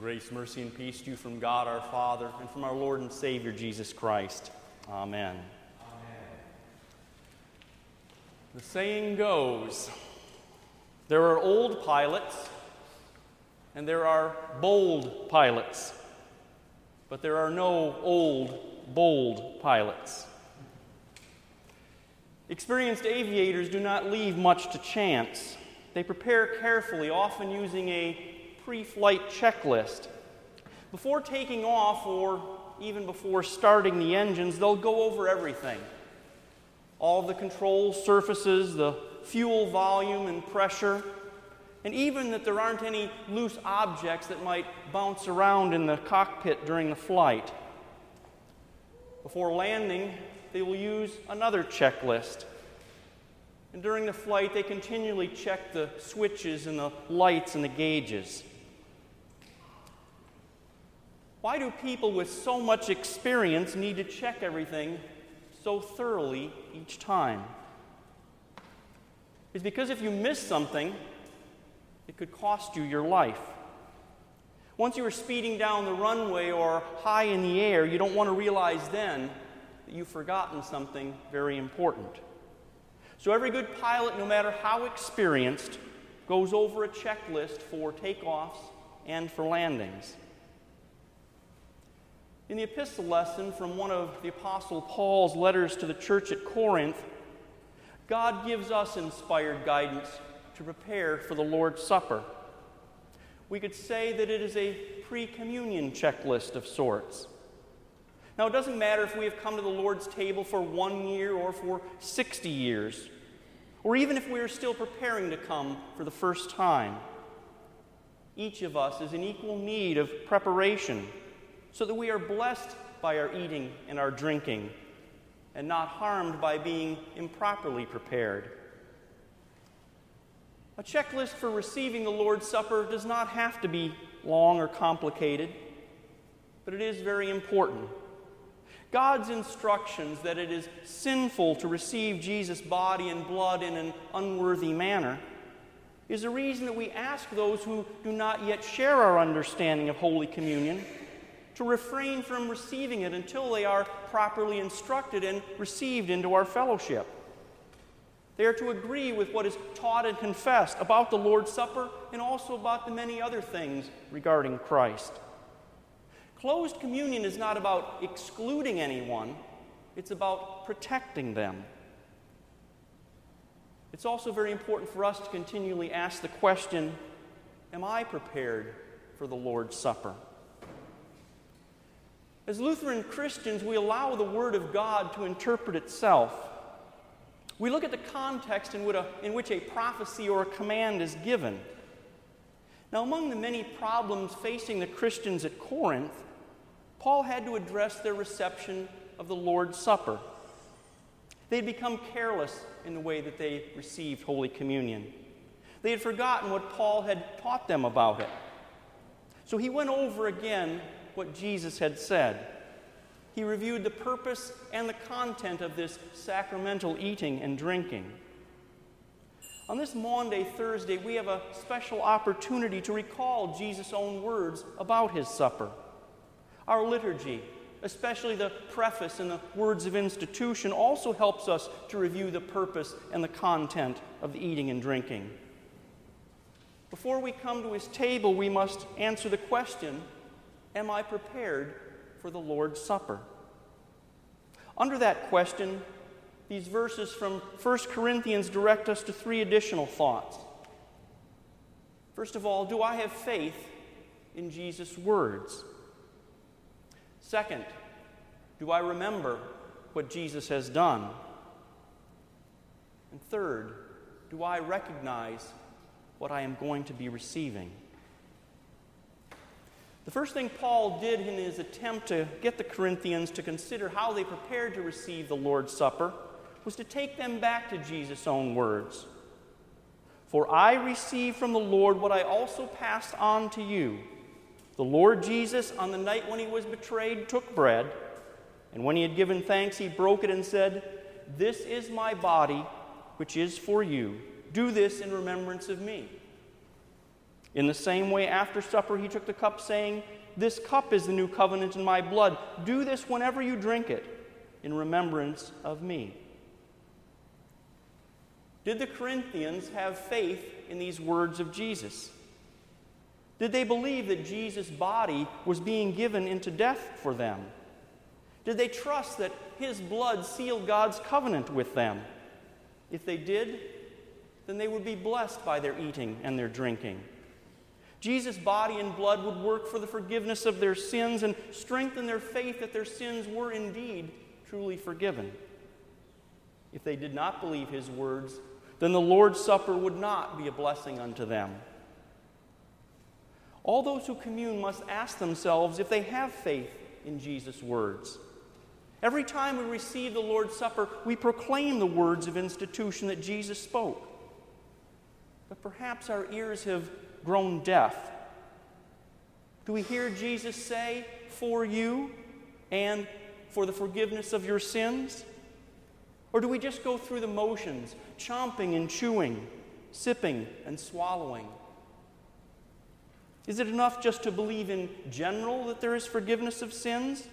Grace, mercy, and peace to you from God our Father and from our Lord and Savior Jesus Christ. Amen. Amen. The saying goes there are old pilots and there are bold pilots, but there are no old, bold pilots. Experienced aviators do not leave much to chance. They prepare carefully, often using a pre flight checklist. Before taking off, or even before starting the engines, they'll go over everything all the control surfaces, the fuel volume and pressure, and even that there aren't any loose objects that might bounce around in the cockpit during the flight. Before landing, they will use another checklist. And during the flight, they continually check the switches and the lights and the gauges. Why do people with so much experience need to check everything so thoroughly each time? It's because if you miss something, it could cost you your life. Once you are speeding down the runway or high in the air, you don't want to realize then that you've forgotten something very important. So, every good pilot, no matter how experienced, goes over a checklist for takeoffs and for landings. In the epistle lesson from one of the Apostle Paul's letters to the church at Corinth, God gives us inspired guidance to prepare for the Lord's Supper. We could say that it is a pre communion checklist of sorts. Now, it doesn't matter if we have come to the Lord's table for one year or for 60 years, or even if we are still preparing to come for the first time. Each of us is in equal need of preparation so that we are blessed by our eating and our drinking and not harmed by being improperly prepared. A checklist for receiving the Lord's Supper does not have to be long or complicated, but it is very important. God's instructions that it is sinful to receive Jesus' body and blood in an unworthy manner is a reason that we ask those who do not yet share our understanding of Holy Communion to refrain from receiving it until they are properly instructed and received into our fellowship. They are to agree with what is taught and confessed about the Lord's Supper and also about the many other things regarding Christ. Closed communion is not about excluding anyone, it's about protecting them. It's also very important for us to continually ask the question Am I prepared for the Lord's Supper? As Lutheran Christians, we allow the Word of God to interpret itself. We look at the context in which, a, in which a prophecy or a command is given. Now, among the many problems facing the Christians at Corinth, Paul had to address their reception of the Lord's Supper. They had become careless in the way that they received Holy Communion. They had forgotten what Paul had taught them about it. So he went over again what Jesus had said. He reviewed the purpose and the content of this sacramental eating and drinking. On this Maundy, Thursday, we have a special opportunity to recall Jesus' own words about his supper. Our liturgy, especially the preface and the words of institution, also helps us to review the purpose and the content of the eating and drinking. Before we come to his table, we must answer the question Am I prepared for the Lord's Supper? Under that question, these verses from 1 Corinthians direct us to three additional thoughts. First of all, do I have faith in Jesus' words? Second, do I remember what Jesus has done? And third, do I recognize what I am going to be receiving? The first thing Paul did in his attempt to get the Corinthians to consider how they prepared to receive the Lord's Supper was to take them back to Jesus' own words. For I received from the Lord what I also passed on to you. The Lord Jesus, on the night when he was betrayed, took bread, and when he had given thanks, he broke it and said, This is my body, which is for you. Do this in remembrance of me. In the same way, after supper, he took the cup, saying, This cup is the new covenant in my blood. Do this whenever you drink it, in remembrance of me. Did the Corinthians have faith in these words of Jesus? Did they believe that Jesus' body was being given into death for them? Did they trust that his blood sealed God's covenant with them? If they did, then they would be blessed by their eating and their drinking. Jesus' body and blood would work for the forgiveness of their sins and strengthen their faith that their sins were indeed truly forgiven. If they did not believe his words, then the Lord's Supper would not be a blessing unto them. All those who commune must ask themselves if they have faith in Jesus' words. Every time we receive the Lord's Supper, we proclaim the words of institution that Jesus spoke. But perhaps our ears have grown deaf? Do we hear Jesus say, for you and for the forgiveness of your sins? Or do we just go through the motions, chomping and chewing, sipping and swallowing? Is it enough just to believe in general that there is forgiveness of sins?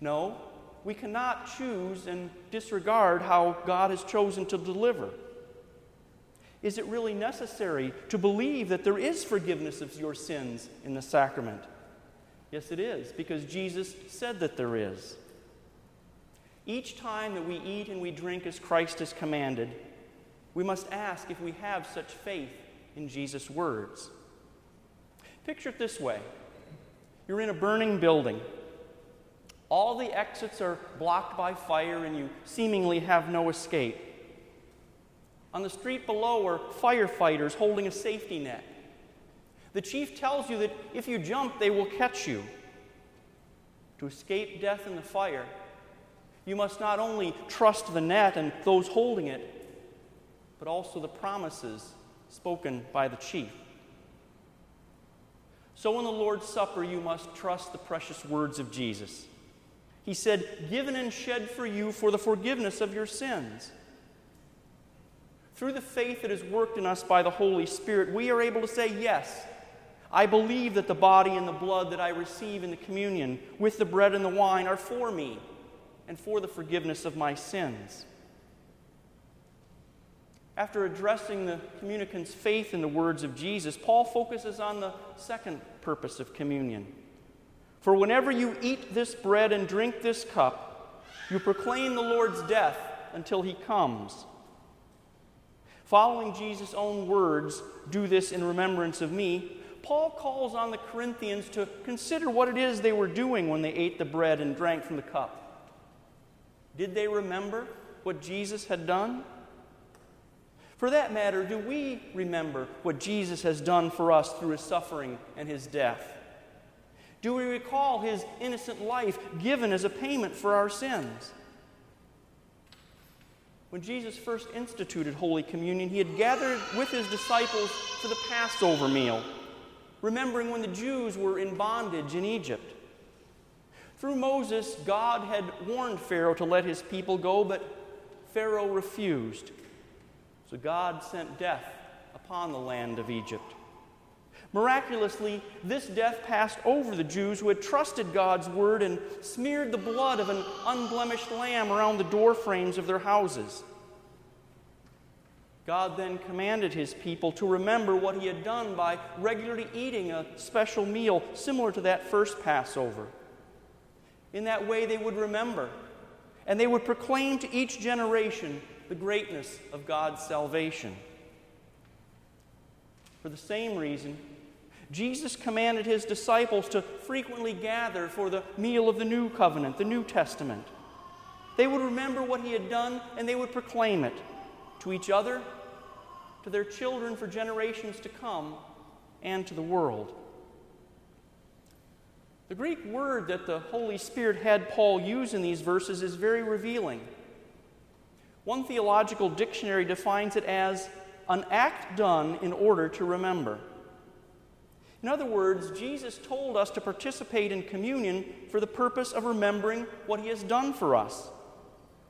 No, we cannot choose and disregard how God has chosen to deliver. Is it really necessary to believe that there is forgiveness of your sins in the sacrament? Yes, it is, because Jesus said that there is. Each time that we eat and we drink as Christ has commanded, we must ask if we have such faith in Jesus' words. Picture it this way you're in a burning building. All the exits are blocked by fire, and you seemingly have no escape. On the street below are firefighters holding a safety net. The chief tells you that if you jump, they will catch you. To escape death in the fire, you must not only trust the net and those holding it, but also the promises spoken by the chief. So, in the Lord's Supper, you must trust the precious words of Jesus. He said, Given and shed for you for the forgiveness of your sins. Through the faith that is worked in us by the Holy Spirit, we are able to say, Yes, I believe that the body and the blood that I receive in the communion with the bread and the wine are for me and for the forgiveness of my sins. After addressing the communicant's faith in the words of Jesus, Paul focuses on the second purpose of communion. For whenever you eat this bread and drink this cup, you proclaim the Lord's death until he comes. Following Jesus' own words, do this in remembrance of me, Paul calls on the Corinthians to consider what it is they were doing when they ate the bread and drank from the cup. Did they remember what Jesus had done? For that matter, do we remember what Jesus has done for us through his suffering and his death? Do we recall his innocent life given as a payment for our sins? When Jesus first instituted Holy Communion, he had gathered with his disciples for the Passover meal, remembering when the Jews were in bondage in Egypt. Through Moses, God had warned Pharaoh to let his people go, but Pharaoh refused. So God sent death upon the land of Egypt. Miraculously, this death passed over the Jews who had trusted God's word and smeared the blood of an unblemished lamb around the door frames of their houses. God then commanded his people to remember what he had done by regularly eating a special meal similar to that first Passover. In that way, they would remember, and they would proclaim to each generation the greatness of God's salvation. For the same reason, Jesus commanded his disciples to frequently gather for the meal of the New Covenant, the New Testament. They would remember what he had done and they would proclaim it to each other, to their children for generations to come, and to the world. The Greek word that the Holy Spirit had Paul use in these verses is very revealing. One theological dictionary defines it as an act done in order to remember. In other words, Jesus told us to participate in communion for the purpose of remembering what he has done for us.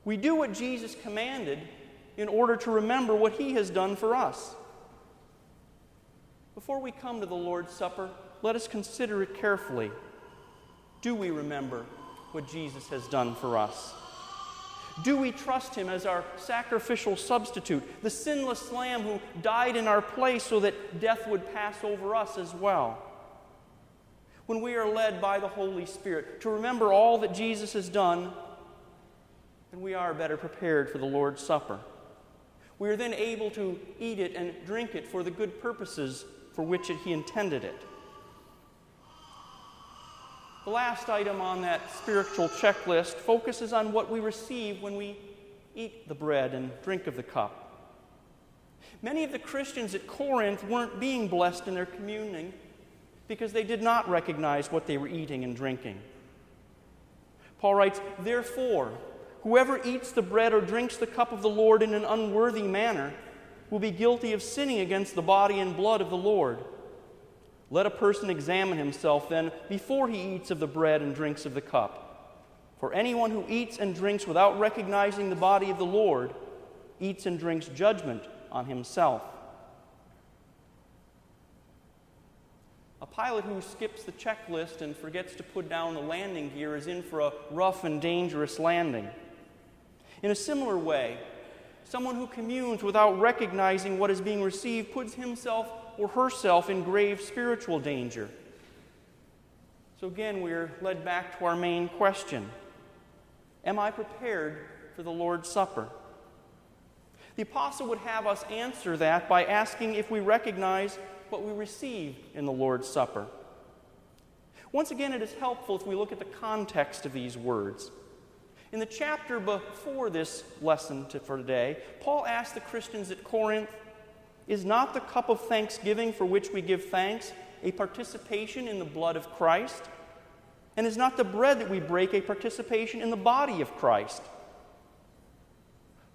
We do what Jesus commanded in order to remember what he has done for us. Before we come to the Lord's Supper, let us consider it carefully. Do we remember what Jesus has done for us? Do we trust Him as our sacrificial substitute, the sinless Lamb who died in our place so that death would pass over us as well? When we are led by the Holy Spirit to remember all that Jesus has done, then we are better prepared for the Lord's Supper. We are then able to eat it and drink it for the good purposes for which it, He intended it. The last item on that spiritual checklist focuses on what we receive when we eat the bread and drink of the cup. Many of the Christians at Corinth weren't being blessed in their communing because they did not recognize what they were eating and drinking. Paul writes, Therefore, whoever eats the bread or drinks the cup of the Lord in an unworthy manner will be guilty of sinning against the body and blood of the Lord. Let a person examine himself then before he eats of the bread and drinks of the cup. For anyone who eats and drinks without recognizing the body of the Lord eats and drinks judgment on himself. A pilot who skips the checklist and forgets to put down the landing gear is in for a rough and dangerous landing. In a similar way, someone who communes without recognizing what is being received puts himself or herself in grave spiritual danger. So again, we're led back to our main question Am I prepared for the Lord's Supper? The apostle would have us answer that by asking if we recognize what we receive in the Lord's Supper. Once again, it is helpful if we look at the context of these words. In the chapter before this lesson for today, Paul asked the Christians at Corinth is not the cup of thanksgiving for which we give thanks a participation in the blood of Christ? And is not the bread that we break a participation in the body of Christ?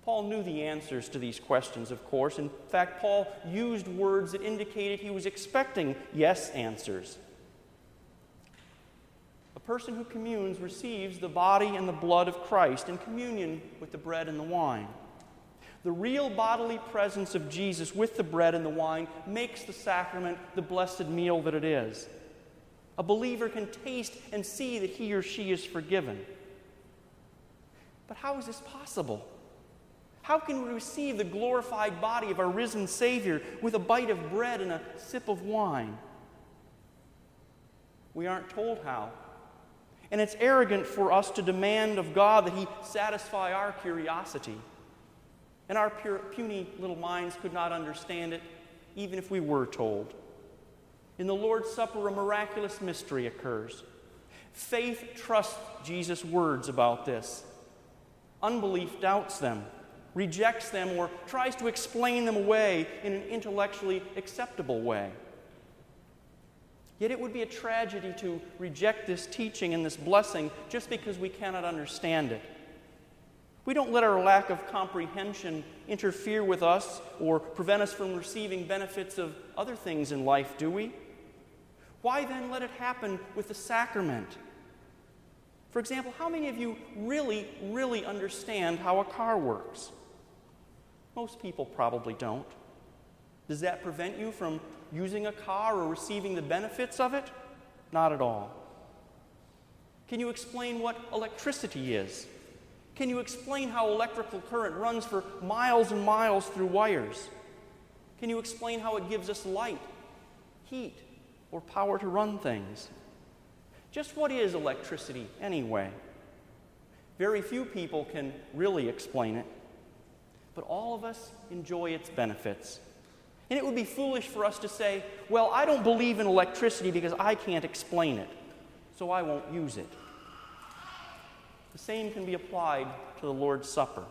Paul knew the answers to these questions, of course. In fact, Paul used words that indicated he was expecting yes answers. A person who communes receives the body and the blood of Christ in communion with the bread and the wine. The real bodily presence of Jesus with the bread and the wine makes the sacrament the blessed meal that it is. A believer can taste and see that he or she is forgiven. But how is this possible? How can we receive the glorified body of our risen Savior with a bite of bread and a sip of wine? We aren't told how. And it's arrogant for us to demand of God that He satisfy our curiosity. And our puny little minds could not understand it, even if we were told. In the Lord's Supper, a miraculous mystery occurs. Faith trusts Jesus' words about this. Unbelief doubts them, rejects them, or tries to explain them away in an intellectually acceptable way. Yet it would be a tragedy to reject this teaching and this blessing just because we cannot understand it. We don't let our lack of comprehension interfere with us or prevent us from receiving benefits of other things in life, do we? Why then let it happen with the sacrament? For example, how many of you really, really understand how a car works? Most people probably don't. Does that prevent you from using a car or receiving the benefits of it? Not at all. Can you explain what electricity is? Can you explain how electrical current runs for miles and miles through wires? Can you explain how it gives us light, heat, or power to run things? Just what is electricity anyway? Very few people can really explain it, but all of us enjoy its benefits. And it would be foolish for us to say, well, I don't believe in electricity because I can't explain it, so I won't use it. The same can be applied to the Lord's Supper.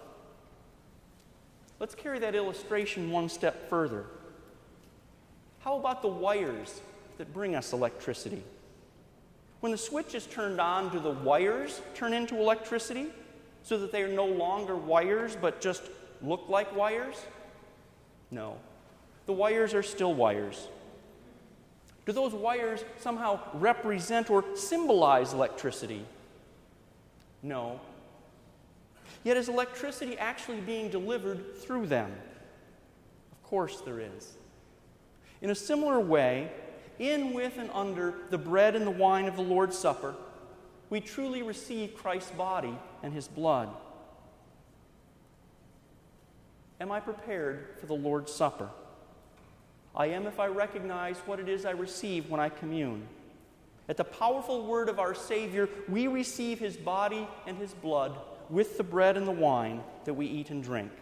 Let's carry that illustration one step further. How about the wires that bring us electricity? When the switch is turned on, do the wires turn into electricity so that they are no longer wires but just look like wires? No. The wires are still wires. Do those wires somehow represent or symbolize electricity? No. Yet is electricity actually being delivered through them? Of course there is. In a similar way, in, with, and under the bread and the wine of the Lord's Supper, we truly receive Christ's body and his blood. Am I prepared for the Lord's Supper? I am if I recognize what it is I receive when I commune. At the powerful word of our Savior, we receive his body and his blood with the bread and the wine that we eat and drink.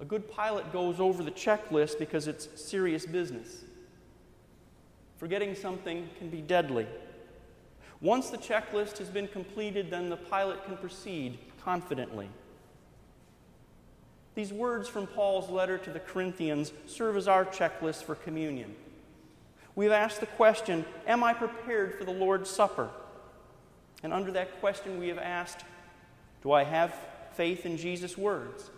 A good pilot goes over the checklist because it's serious business. Forgetting something can be deadly. Once the checklist has been completed, then the pilot can proceed confidently. These words from Paul's letter to the Corinthians serve as our checklist for communion. We've asked the question Am I prepared for the Lord's Supper? And under that question, we have asked Do I have faith in Jesus' words?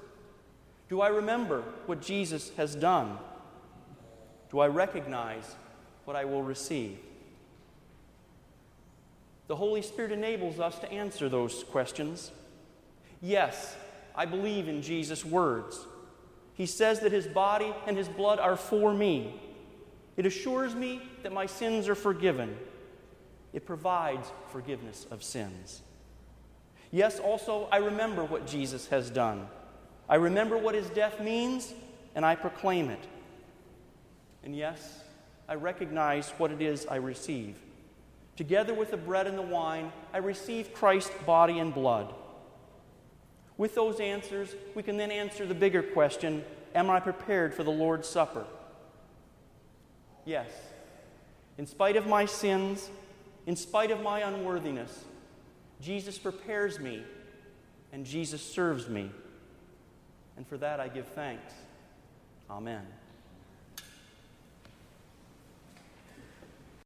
Do I remember what Jesus has done? Do I recognize what I will receive? The Holy Spirit enables us to answer those questions. Yes, I believe in Jesus' words. He says that his body and his blood are for me. It assures me that my sins are forgiven. It provides forgiveness of sins. Yes, also, I remember what Jesus has done. I remember what his death means, and I proclaim it. And yes, I recognize what it is I receive. Together with the bread and the wine, I receive Christ's body and blood. With those answers, we can then answer the bigger question Am I prepared for the Lord's Supper? Yes. In spite of my sins, in spite of my unworthiness, Jesus prepares me and Jesus serves me. And for that I give thanks. Amen.